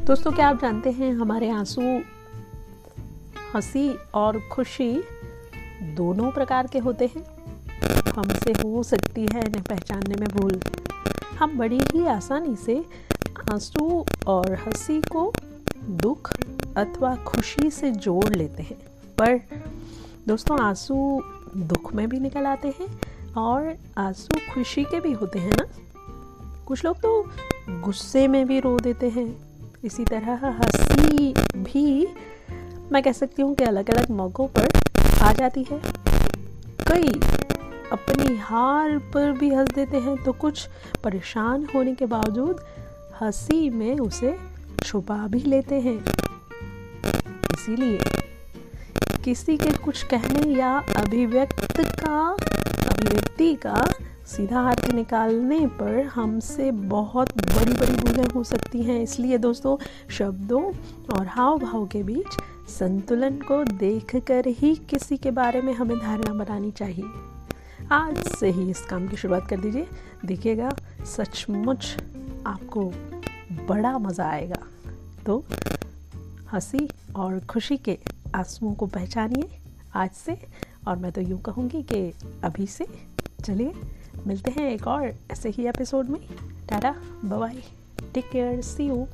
दोस्तों, क्या आप जानते हैं हमारे आँसू हँसी और खुशी दोनों प्रकार के होते हैं? हमसे हो सकती है इन्हें पहचानने में भूल। हम बड़ी ही आसानी से आँसू और हँसी को दुख अथवा खुशी से जोड़ लेते हैं। पर दोस्तों, आँसू दुख में भी निकल आते हैं और आँसू खुशी के भी होते हैं ना? कुछ लोग तो गुस्से में भी रो देते हैं। इसी तरह हँसी भी, मैं कह सकती हूँ कि अलग अलग मौक़ों पर आ जाती है। कई अपनी हार पर भी हंस देते हैं तो कुछ परेशान होने के बावजूद हँसी में उसे छुपा भी लेते हैं। इसीलिए किसी के कुछ कहने या अभिव्यक्त का, अभिव्यक्ति का सीधा हाथ निकालने पर हमसे बहुत बड़ी बड़ी भूलें हो सकती हैं। इसलिए दोस्तों, शब्दों और हाव भाव के बीच संतुलन को देखकर ही किसी के बारे में हमें धारणा बनानी चाहिए। आज से ही इस काम की शुरुआत कर दीजिए। देखिएगा सचमुच आपको बड़ा मज़ा आएगा। तो हँसी और खुशी के आंसुओं को पहचानिए आज से, और मैं तो यूँ कहूँगी कि अभी से चलिए मिलते हैं एक और ऐसे ही एपिसोड में। Tata bye take care see you